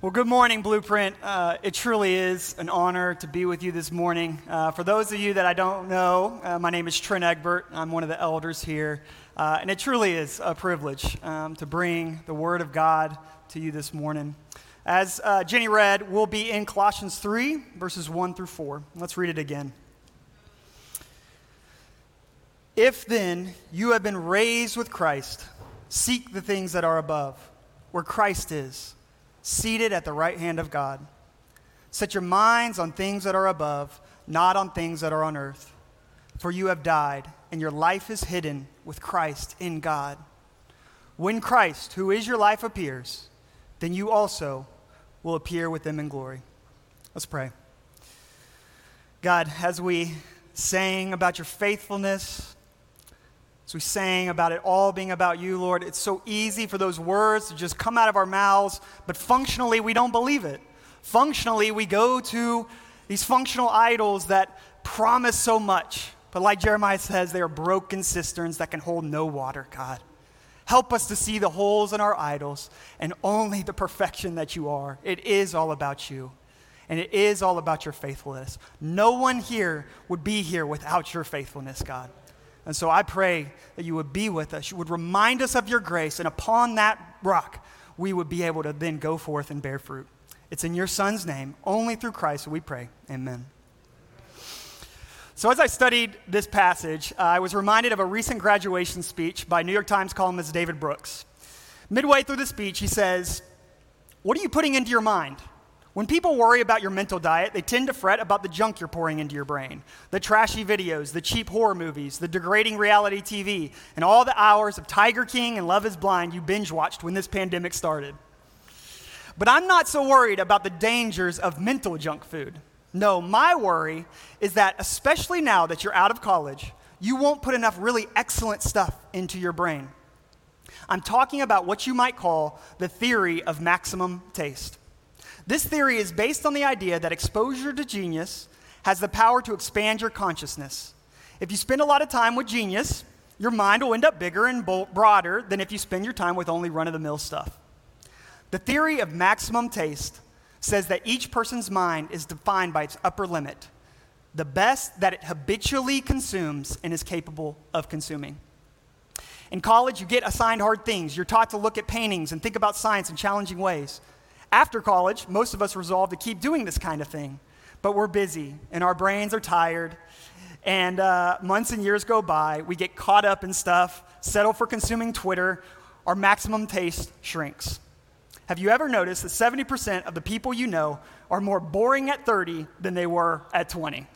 Well, good morning, Blueprint. Uh, it truly is an honor to be with you this morning. Uh, for those of you that I don't know, uh, my name is Trent Egbert. I'm one of the elders here. Uh, and it truly is a privilege um, to bring the Word of God to you this morning. As uh, Jenny read, we'll be in Colossians 3, verses 1 through 4. Let's read it again. If then you have been raised with Christ, seek the things that are above, where Christ is seated at the right hand of God. Set your minds on things that are above, not on things that are on earth. For you have died, and your life is hidden with Christ in God. When Christ, who is your life, appears, then you also will appear with him in glory. Let's pray. God, as we sang about your faithfulness, as we sang about it all being about you, Lord, it's so easy for those words to just come out of our mouths, but functionally we don't believe it. Functionally, we go to these functional idols that promise so much, but like Jeremiah says, they are broken cisterns that can hold no water, God. Help us to see the holes in our idols and only the perfection that you are. It is all about you, and it is all about your faithfulness. No one here would be here without your faithfulness, God. And so I pray that you would be with us. You would remind us of your grace, and upon that rock, we would be able to then go forth and bear fruit. It's in your Son's name, only through Christ, we pray. Amen. So, as I studied this passage, uh, I was reminded of a recent graduation speech by New York Times columnist David Brooks. Midway through the speech, he says, What are you putting into your mind? When people worry about your mental diet, they tend to fret about the junk you're pouring into your brain the trashy videos, the cheap horror movies, the degrading reality TV, and all the hours of Tiger King and Love is Blind you binge watched when this pandemic started. But I'm not so worried about the dangers of mental junk food. No, my worry is that, especially now that you're out of college, you won't put enough really excellent stuff into your brain. I'm talking about what you might call the theory of maximum taste. This theory is based on the idea that exposure to genius has the power to expand your consciousness. If you spend a lot of time with genius, your mind will end up bigger and broader than if you spend your time with only run of the mill stuff. The theory of maximum taste says that each person's mind is defined by its upper limit, the best that it habitually consumes and is capable of consuming. In college, you get assigned hard things. You're taught to look at paintings and think about science in challenging ways. After college, most of us resolve to keep doing this kind of thing, but we're busy and our brains are tired. And uh, months and years go by, we get caught up in stuff, settle for consuming Twitter, our maximum taste shrinks. Have you ever noticed that 70% of the people you know are more boring at 30 than they were at 20?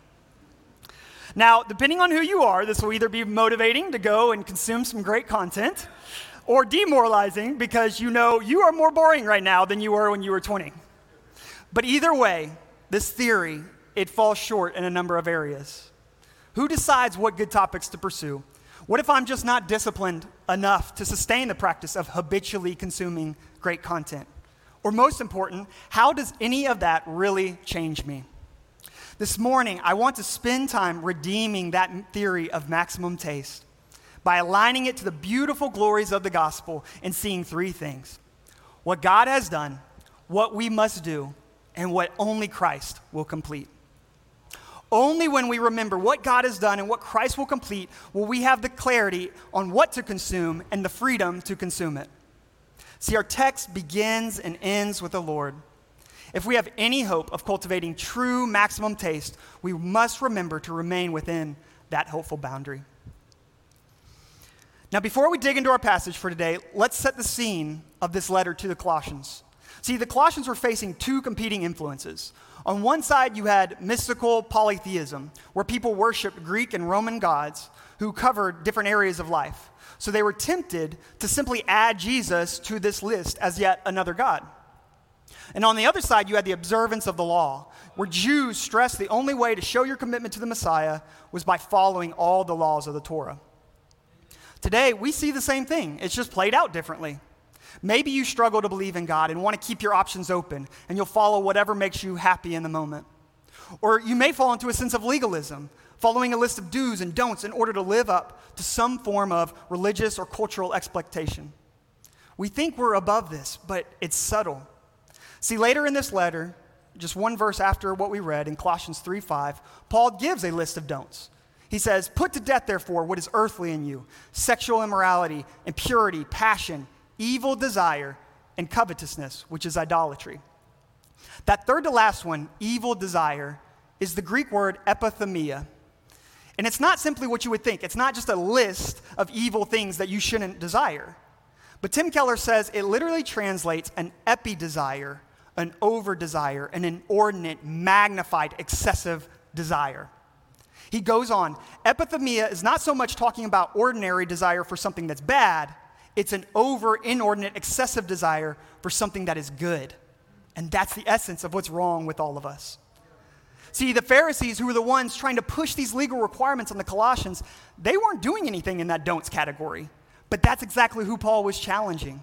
Now, depending on who you are, this will either be motivating to go and consume some great content, or demoralizing because you know you are more boring right now than you were when you were 20. But either way, this theory, it falls short in a number of areas. Who decides what good topics to pursue? What if I'm just not disciplined enough to sustain the practice of habitually consuming great content? Or most important, how does any of that really change me? This morning, I want to spend time redeeming that theory of maximum taste by aligning it to the beautiful glories of the gospel and seeing three things what God has done, what we must do, and what only Christ will complete. Only when we remember what God has done and what Christ will complete will we have the clarity on what to consume and the freedom to consume it. See, our text begins and ends with the Lord. If we have any hope of cultivating true maximum taste, we must remember to remain within that hopeful boundary. Now, before we dig into our passage for today, let's set the scene of this letter to the Colossians. See, the Colossians were facing two competing influences. On one side, you had mystical polytheism, where people worshiped Greek and Roman gods who covered different areas of life. So they were tempted to simply add Jesus to this list as yet another God. And on the other side, you had the observance of the law, where Jews stressed the only way to show your commitment to the Messiah was by following all the laws of the Torah. Today, we see the same thing, it's just played out differently. Maybe you struggle to believe in God and want to keep your options open, and you'll follow whatever makes you happy in the moment. Or you may fall into a sense of legalism, following a list of do's and don'ts in order to live up to some form of religious or cultural expectation. We think we're above this, but it's subtle. See, later in this letter, just one verse after what we read in Colossians 3 5, Paul gives a list of don'ts. He says, Put to death, therefore, what is earthly in you sexual immorality, impurity, passion, evil desire, and covetousness, which is idolatry. That third to last one, evil desire, is the Greek word epithumia. And it's not simply what you would think, it's not just a list of evil things that you shouldn't desire. But Tim Keller says it literally translates an epi desire, an over desire, an inordinate, magnified, excessive desire. He goes on, epithumia is not so much talking about ordinary desire for something that's bad, it's an over, inordinate, excessive desire for something that is good. And that's the essence of what's wrong with all of us. See, the Pharisees, who were the ones trying to push these legal requirements on the Colossians, they weren't doing anything in that don'ts category. But that's exactly who Paul was challenging.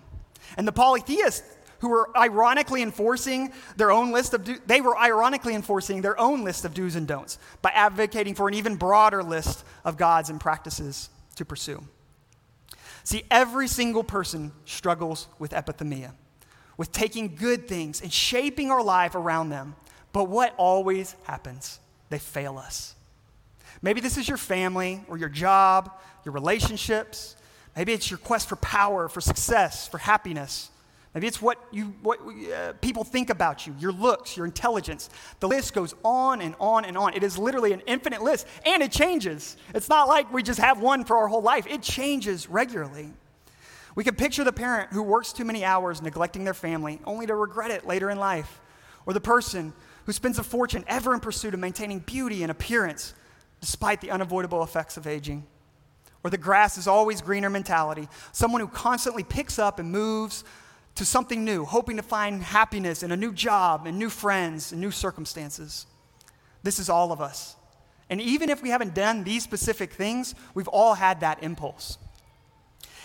And the polytheists, who were ironically enforcing their own list of do- they were ironically enforcing their own list of do's and don'ts by advocating for an even broader list of gods and practices to pursue. See, every single person struggles with epithumia, with taking good things and shaping our life around them. But what always happens? They fail us. Maybe this is your family or your job, your relationships. Maybe it's your quest for power, for success, for happiness. Maybe it's what, you, what uh, people think about you, your looks, your intelligence. The list goes on and on and on. It is literally an infinite list, and it changes. It's not like we just have one for our whole life, it changes regularly. We can picture the parent who works too many hours neglecting their family, only to regret it later in life, or the person who spends a fortune ever in pursuit of maintaining beauty and appearance despite the unavoidable effects of aging. Or the grass is always greener mentality, someone who constantly picks up and moves to something new, hoping to find happiness in a new job and new friends and new circumstances. This is all of us. And even if we haven't done these specific things, we've all had that impulse.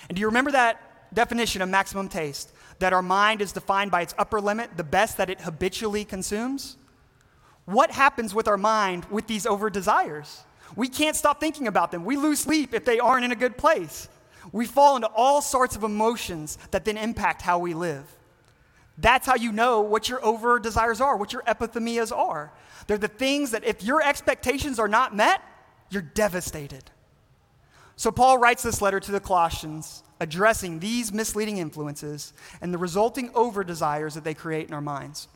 And do you remember that definition of maximum taste? That our mind is defined by its upper limit, the best that it habitually consumes? What happens with our mind with these over desires? We can't stop thinking about them. We lose sleep if they aren't in a good place. We fall into all sorts of emotions that then impact how we live. That's how you know what your over desires are, what your epithumias are. They're the things that if your expectations are not met, you're devastated. So Paul writes this letter to the Colossians addressing these misleading influences and the resulting over desires that they create in our minds.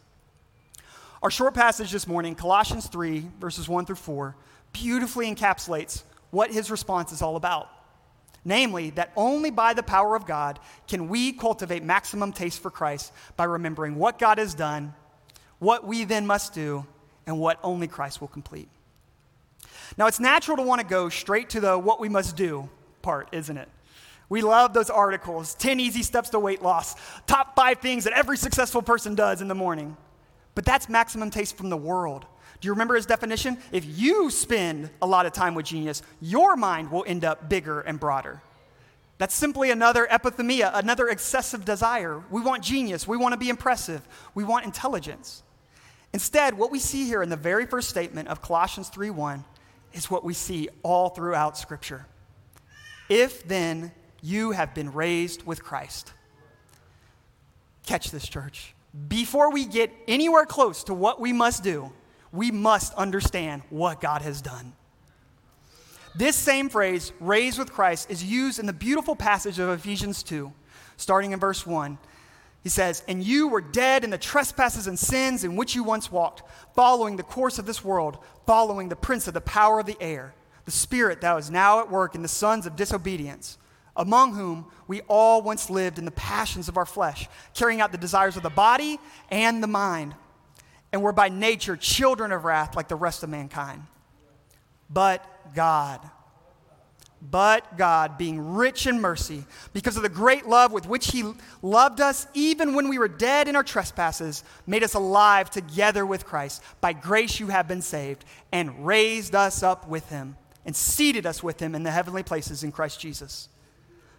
Our short passage this morning, Colossians 3, verses 1 through 4, beautifully encapsulates what his response is all about. Namely, that only by the power of God can we cultivate maximum taste for Christ by remembering what God has done, what we then must do, and what only Christ will complete. Now, it's natural to want to go straight to the what we must do part, isn't it? We love those articles 10 easy steps to weight loss, top five things that every successful person does in the morning. But that's maximum taste from the world. Do you remember his definition? If you spend a lot of time with genius, your mind will end up bigger and broader. That's simply another epithumia, another excessive desire. We want genius. We want to be impressive. We want intelligence. Instead, what we see here in the very first statement of Colossians 3:1 is what we see all throughout Scripture. If then you have been raised with Christ. Catch this, church. Before we get anywhere close to what we must do, we must understand what God has done. This same phrase, raised with Christ, is used in the beautiful passage of Ephesians 2, starting in verse 1. He says, And you were dead in the trespasses and sins in which you once walked, following the course of this world, following the prince of the power of the air, the spirit that is now at work in the sons of disobedience, among whom we all once lived in the passions of our flesh, carrying out the desires of the body and the mind and were by nature children of wrath like the rest of mankind. But God, but God, being rich in mercy, because of the great love with which He loved us, even when we were dead in our trespasses, made us alive together with Christ. By grace you have been saved, and raised us up with Him, and seated us with Him in the heavenly places in Christ Jesus.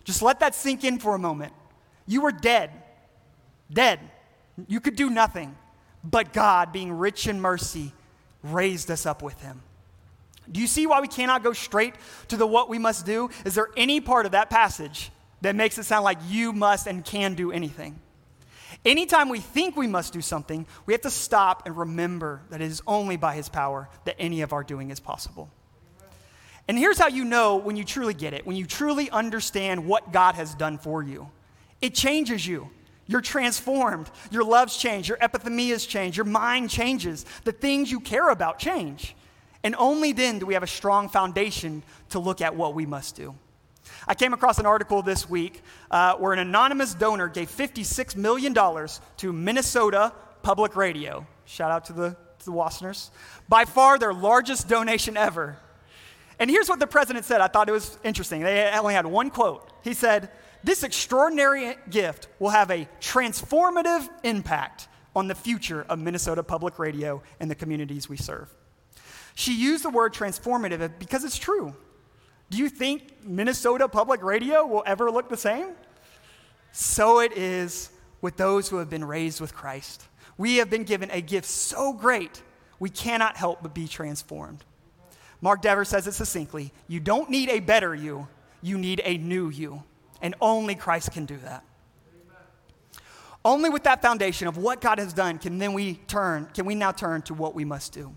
Just let that sink in for a moment. You were dead, dead. You could do nothing. But God, being rich in mercy, raised us up with him. Do you see why we cannot go straight to the what we must do? Is there any part of that passage that makes it sound like you must and can do anything? Anytime we think we must do something, we have to stop and remember that it is only by His power that any of our doing is possible. And here's how you know when you truly get it, when you truly understand what God has done for you. It changes you. You're transformed. Your loves change. Your epithumias change. Your mind changes. The things you care about change. And only then do we have a strong foundation to look at what we must do. I came across an article this week uh, where an anonymous donor gave $56 million to Minnesota Public Radio. Shout out to the, to the Wassenaars. By far their largest donation ever. And here's what the president said. I thought it was interesting. They only had one quote. He said, This extraordinary gift will have a transformative impact on the future of Minnesota Public Radio and the communities we serve. She used the word transformative because it's true. Do you think Minnesota Public Radio will ever look the same? So it is with those who have been raised with Christ. We have been given a gift so great, we cannot help but be transformed. Mark Dever says it succinctly you don't need a better you, you need a new you. And only Christ can do that. Only with that foundation of what God has done can then we turn, can we now turn to what we must do.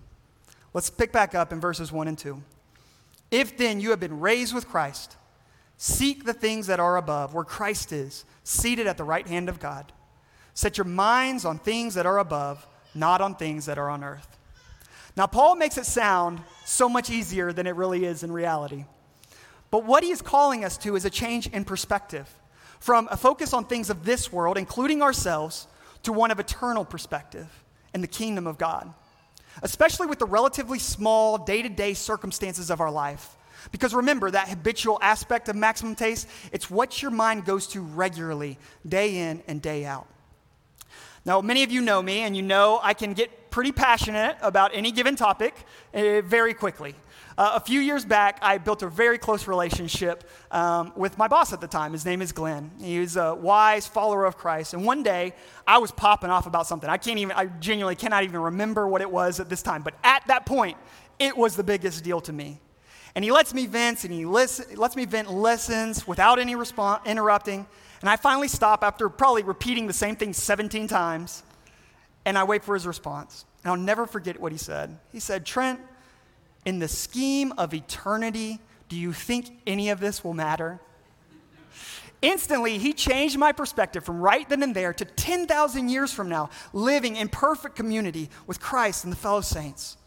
Let's pick back up in verses 1 and 2. If then you have been raised with Christ, seek the things that are above, where Christ is, seated at the right hand of God. Set your minds on things that are above, not on things that are on earth. Now, Paul makes it sound so much easier than it really is in reality. But what he is calling us to is a change in perspective from a focus on things of this world, including ourselves, to one of eternal perspective in the kingdom of God especially with the relatively small day to day circumstances of our life. Because remember, that habitual aspect of maximum taste, it's what your mind goes to regularly, day in and day out. Now, many of you know me, and you know I can get pretty passionate about any given topic uh, very quickly. Uh, a few years back, I built a very close relationship um, with my boss at the time. His name is Glenn. He was a wise follower of Christ. And one day, I was popping off about something. I can't even, I genuinely cannot even remember what it was at this time. But at that point, it was the biggest deal to me. And he lets me vent, and he listen, lets me vent lessons without any response, interrupting. And I finally stop after probably repeating the same thing 17 times, and I wait for his response. And I'll never forget what he said. He said, Trent, in the scheme of eternity, do you think any of this will matter? Instantly, he changed my perspective from right then and there to 10,000 years from now, living in perfect community with Christ and the fellow saints.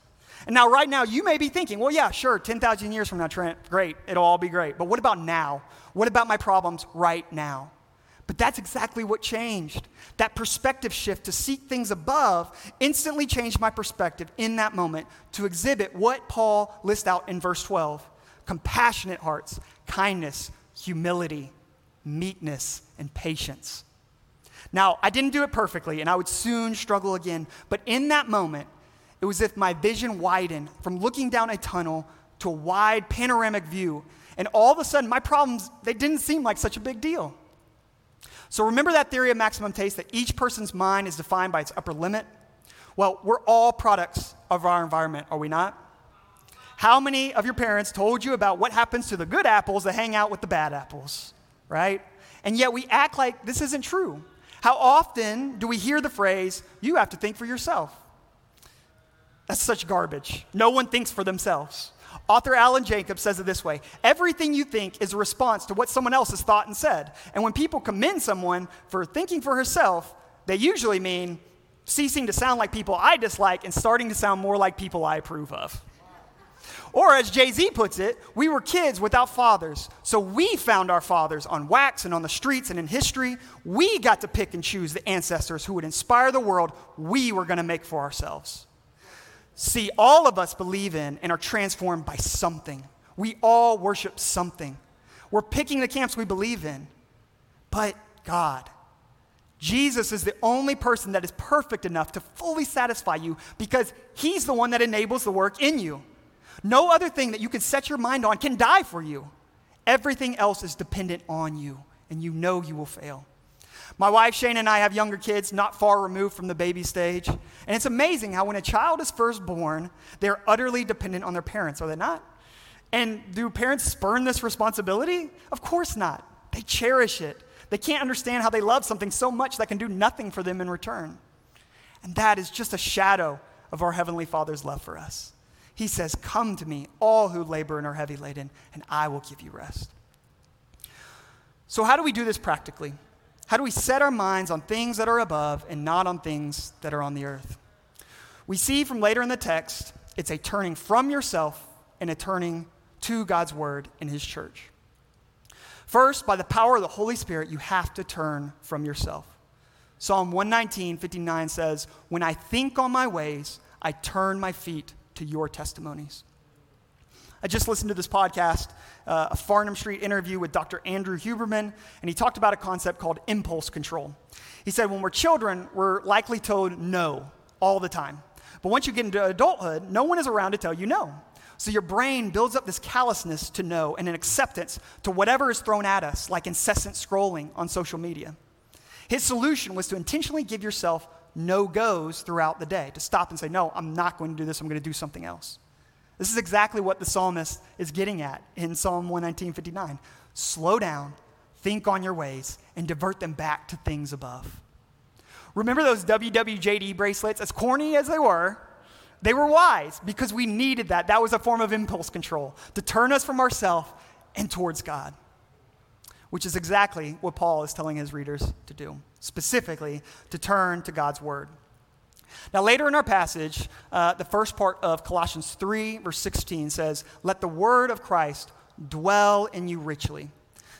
And now, right now, you may be thinking, well, yeah, sure, 10,000 years from now, Trent, great, it'll all be great. But what about now? What about my problems right now? But that's exactly what changed. That perspective shift to seek things above instantly changed my perspective in that moment to exhibit what Paul lists out in verse 12 compassionate hearts, kindness, humility, meekness, and patience. Now, I didn't do it perfectly, and I would soon struggle again, but in that moment, it was as if my vision widened from looking down a tunnel to a wide panoramic view, and all of a sudden, my problems, they didn't seem like such a big deal. So remember that theory of maximum taste that each person's mind is defined by its upper limit? Well, we're all products of our environment, are we not? How many of your parents told you about what happens to the good apples that hang out with the bad apples, right? And yet we act like this isn't true. How often do we hear the phrase, you have to think for yourself? That's such garbage. No one thinks for themselves. Author Alan Jacobs says it this way Everything you think is a response to what someone else has thought and said. And when people commend someone for thinking for herself, they usually mean ceasing to sound like people I dislike and starting to sound more like people I approve of. Or, as Jay Z puts it, we were kids without fathers. So we found our fathers on wax and on the streets and in history. We got to pick and choose the ancestors who would inspire the world we were going to make for ourselves. See, all of us believe in and are transformed by something. We all worship something. We're picking the camps we believe in. But God, Jesus is the only person that is perfect enough to fully satisfy you because he's the one that enables the work in you. No other thing that you can set your mind on can die for you. Everything else is dependent on you, and you know you will fail. My wife Shane and I have younger kids not far removed from the baby stage. And it's amazing how when a child is first born, they're utterly dependent on their parents, are they not? And do parents spurn this responsibility? Of course not. They cherish it. They can't understand how they love something so much that can do nothing for them in return. And that is just a shadow of our Heavenly Father's love for us. He says, Come to me, all who labor and are heavy laden, and I will give you rest. So, how do we do this practically? How do we set our minds on things that are above and not on things that are on the earth? We see from later in the text, it's a turning from yourself and a turning to God's word in his church. First, by the power of the Holy Spirit, you have to turn from yourself. Psalm 119, 59 says, When I think on my ways, I turn my feet to your testimonies. I just listened to this podcast, uh, a Farnham Street interview with Dr. Andrew Huberman, and he talked about a concept called impulse control. He said, when we're children, we're likely told no all the time. But once you get into adulthood, no one is around to tell you no. So your brain builds up this callousness to no and an acceptance to whatever is thrown at us, like incessant scrolling on social media. His solution was to intentionally give yourself no goes throughout the day, to stop and say, No, I'm not going to do this, I'm going to do something else. This is exactly what the psalmist is getting at in Psalm 119:59. Slow down, think on your ways, and divert them back to things above. Remember those WWJD bracelets? As corny as they were, they were wise because we needed that. That was a form of impulse control to turn us from ourselves and towards God, which is exactly what Paul is telling his readers to do, specifically to turn to God's word. Now, later in our passage, uh, the first part of Colossians 3, verse 16 says, Let the word of Christ dwell in you richly.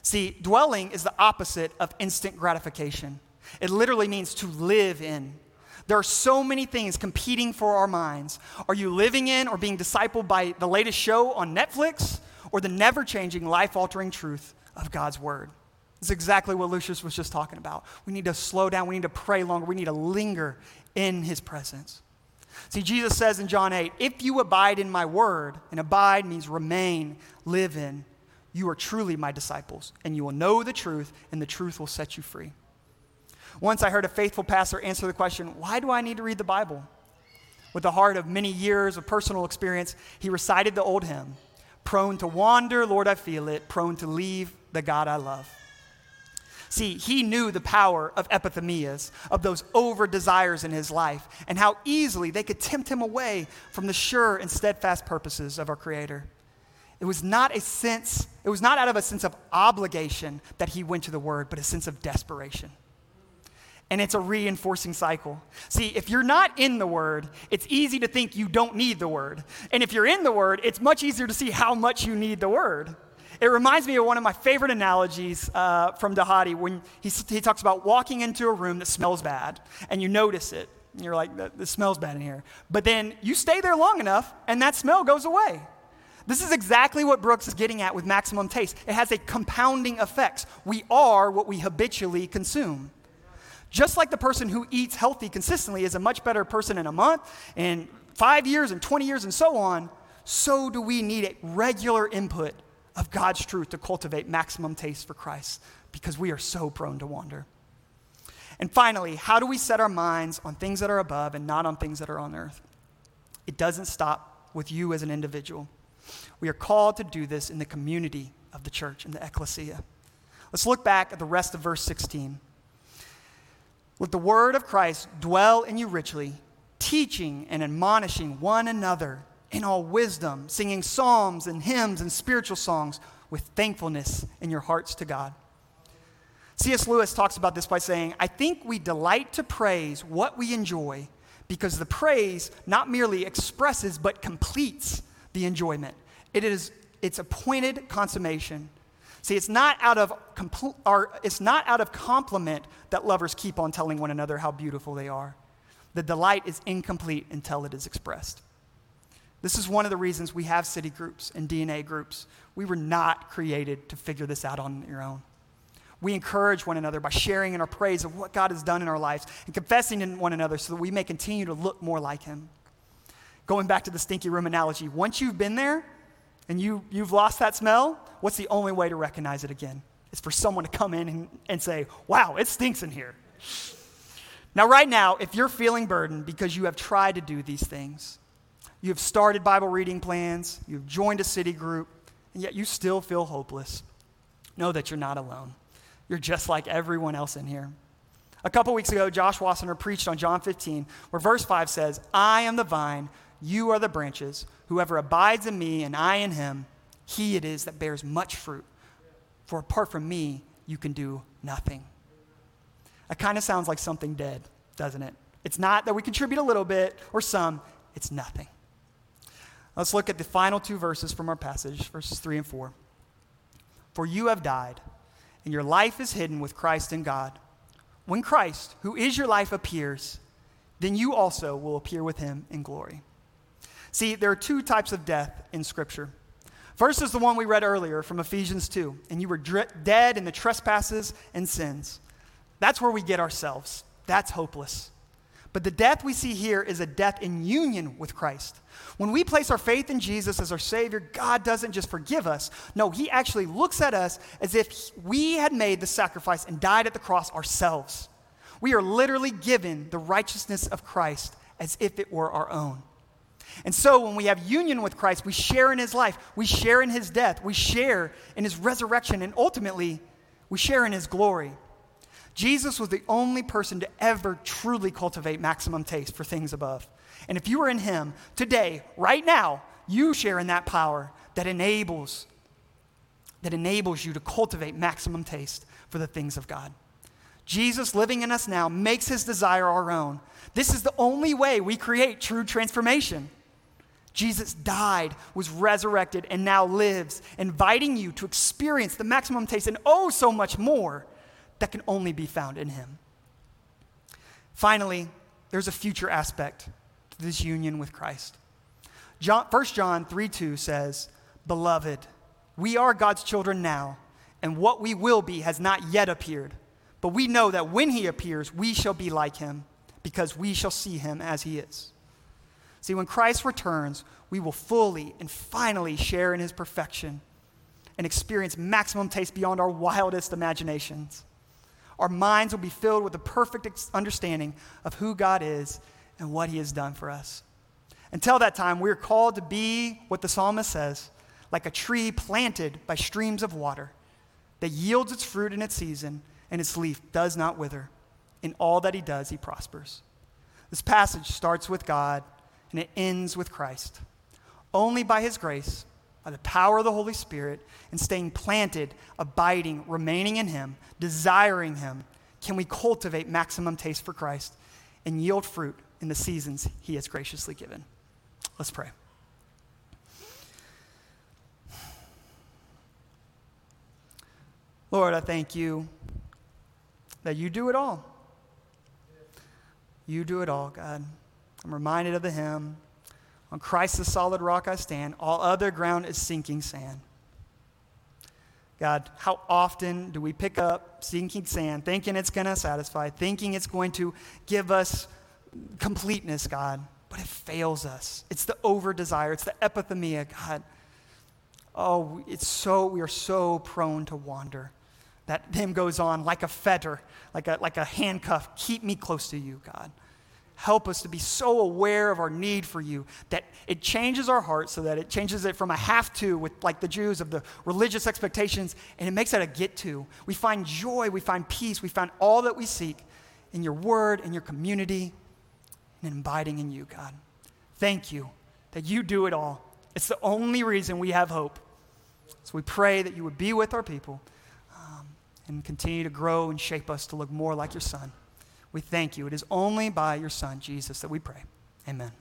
See, dwelling is the opposite of instant gratification, it literally means to live in. There are so many things competing for our minds. Are you living in or being discipled by the latest show on Netflix or the never changing, life altering truth of God's word? It's exactly what Lucius was just talking about. We need to slow down. We need to pray longer. We need to linger in his presence. See, Jesus says in John 8, if you abide in my word, and abide means remain, live in, you are truly my disciples, and you will know the truth, and the truth will set you free. Once I heard a faithful pastor answer the question, Why do I need to read the Bible? With the heart of many years of personal experience, he recited the old hymn Prone to wander, Lord, I feel it, prone to leave the God I love. See, he knew the power of epithumias, of those over desires in his life, and how easily they could tempt him away from the sure and steadfast purposes of our Creator. It was not a sense, it was not out of a sense of obligation that he went to the Word, but a sense of desperation. And it's a reinforcing cycle. See, if you're not in the Word, it's easy to think you don't need the Word. And if you're in the Word, it's much easier to see how much you need the Word. It reminds me of one of my favorite analogies uh, from Dhati when he, he talks about walking into a room that smells bad and you notice it. And you're like, this smells bad in here. But then you stay there long enough and that smell goes away. This is exactly what Brooks is getting at with maximum taste. It has a compounding effect. We are what we habitually consume. Just like the person who eats healthy consistently is a much better person in a month, in five years, and 20 years, and so on, so do we need a regular input of God's truth to cultivate maximum taste for Christ because we are so prone to wander. And finally, how do we set our minds on things that are above and not on things that are on earth? It doesn't stop with you as an individual. We are called to do this in the community of the church, in the ecclesia. Let's look back at the rest of verse 16. Let the word of Christ dwell in you richly, teaching and admonishing one another in all wisdom, singing psalms and hymns and spiritual songs with thankfulness in your hearts to God. C.S. Lewis talks about this by saying, I think we delight to praise what we enjoy because the praise not merely expresses but completes the enjoyment. It is its appointed consummation. See, it's not out of compl- or it's not out of compliment that lovers keep on telling one another how beautiful they are. The delight is incomplete until it is expressed. This is one of the reasons we have city groups and DNA groups. We were not created to figure this out on your own. We encourage one another by sharing in our praise of what God has done in our lives and confessing in one another so that we may continue to look more like Him. Going back to the stinky room analogy, once you've been there and you, you've lost that smell, what's the only way to recognize it again? It's for someone to come in and, and say, Wow, it stinks in here. Now, right now, if you're feeling burdened because you have tried to do these things, you have started Bible reading plans, you've joined a city group, and yet you still feel hopeless. Know that you're not alone. You're just like everyone else in here. A couple weeks ago, Josh Wassenaar preached on John 15, where verse 5 says, I am the vine, you are the branches. Whoever abides in me and I in him, he it is that bears much fruit. For apart from me, you can do nothing. That kind of sounds like something dead, doesn't it? It's not that we contribute a little bit or some, it's nothing. Let's look at the final two verses from our passage, verses 3 and 4. For you have died, and your life is hidden with Christ in God. When Christ, who is your life, appears, then you also will appear with him in glory. See, there are two types of death in Scripture. First is the one we read earlier from Ephesians 2, and you were dead in the trespasses and sins. That's where we get ourselves. That's hopeless. But the death we see here is a death in union with Christ. When we place our faith in Jesus as our Savior, God doesn't just forgive us. No, He actually looks at us as if we had made the sacrifice and died at the cross ourselves. We are literally given the righteousness of Christ as if it were our own. And so when we have union with Christ, we share in His life, we share in His death, we share in His resurrection, and ultimately, we share in His glory. Jesus was the only person to ever truly cultivate maximum taste for things above. And if you are in Him today, right now, you share in that power that enables that enables you to cultivate maximum taste for the things of God. Jesus living in us now makes his desire our own. This is the only way we create true transformation. Jesus died, was resurrected, and now lives, inviting you to experience the maximum taste and oh, so much more that can only be found in him. Finally, there's a future aspect to this union with Christ. John, 1 John 3 2 says, Beloved, we are God's children now, and what we will be has not yet appeared. But we know that when he appears, we shall be like him, because we shall see him as he is. See, when Christ returns, we will fully and finally share in his perfection and experience maximum taste beyond our wildest imaginations. Our minds will be filled with a perfect understanding of who God is and what He has done for us. Until that time, we're called to be what the psalmist says like a tree planted by streams of water that yields its fruit in its season and its leaf does not wither. In all that He does, He prospers. This passage starts with God and it ends with Christ. Only by His grace by the power of the Holy Spirit and staying planted, abiding, remaining in Him, desiring Him, can we cultivate maximum taste for Christ and yield fruit in the seasons He has graciously given. Let's pray. Lord, I thank you that you do it all. You do it all, God. I'm reminded of the hymn on Christ the solid rock I stand, all other ground is sinking sand. God, how often do we pick up sinking sand thinking it's going to satisfy, thinking it's going to give us completeness, God, but it fails us. It's the over desire, it's the epithumia, God. Oh, it's so, we are so prone to wander. That hymn goes on like a fetter, like a, like a handcuff. Keep me close to you, God. Help us to be so aware of our need for you that it changes our heart so that it changes it from a have to with like the Jews of the religious expectations and it makes it a get to. We find joy, we find peace, we find all that we seek in your word, in your community, and in abiding in you, God. Thank you that you do it all. It's the only reason we have hope. So we pray that you would be with our people um, and continue to grow and shape us to look more like your son. We thank you. It is only by your Son, Jesus, that we pray. Amen.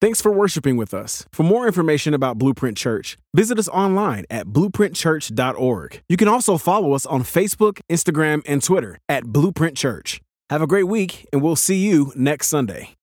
Thanks for worshiping with us. For more information about Blueprint Church, visit us online at blueprintchurch.org. You can also follow us on Facebook, Instagram, and Twitter at Blueprint Church. Have a great week, and we'll see you next Sunday.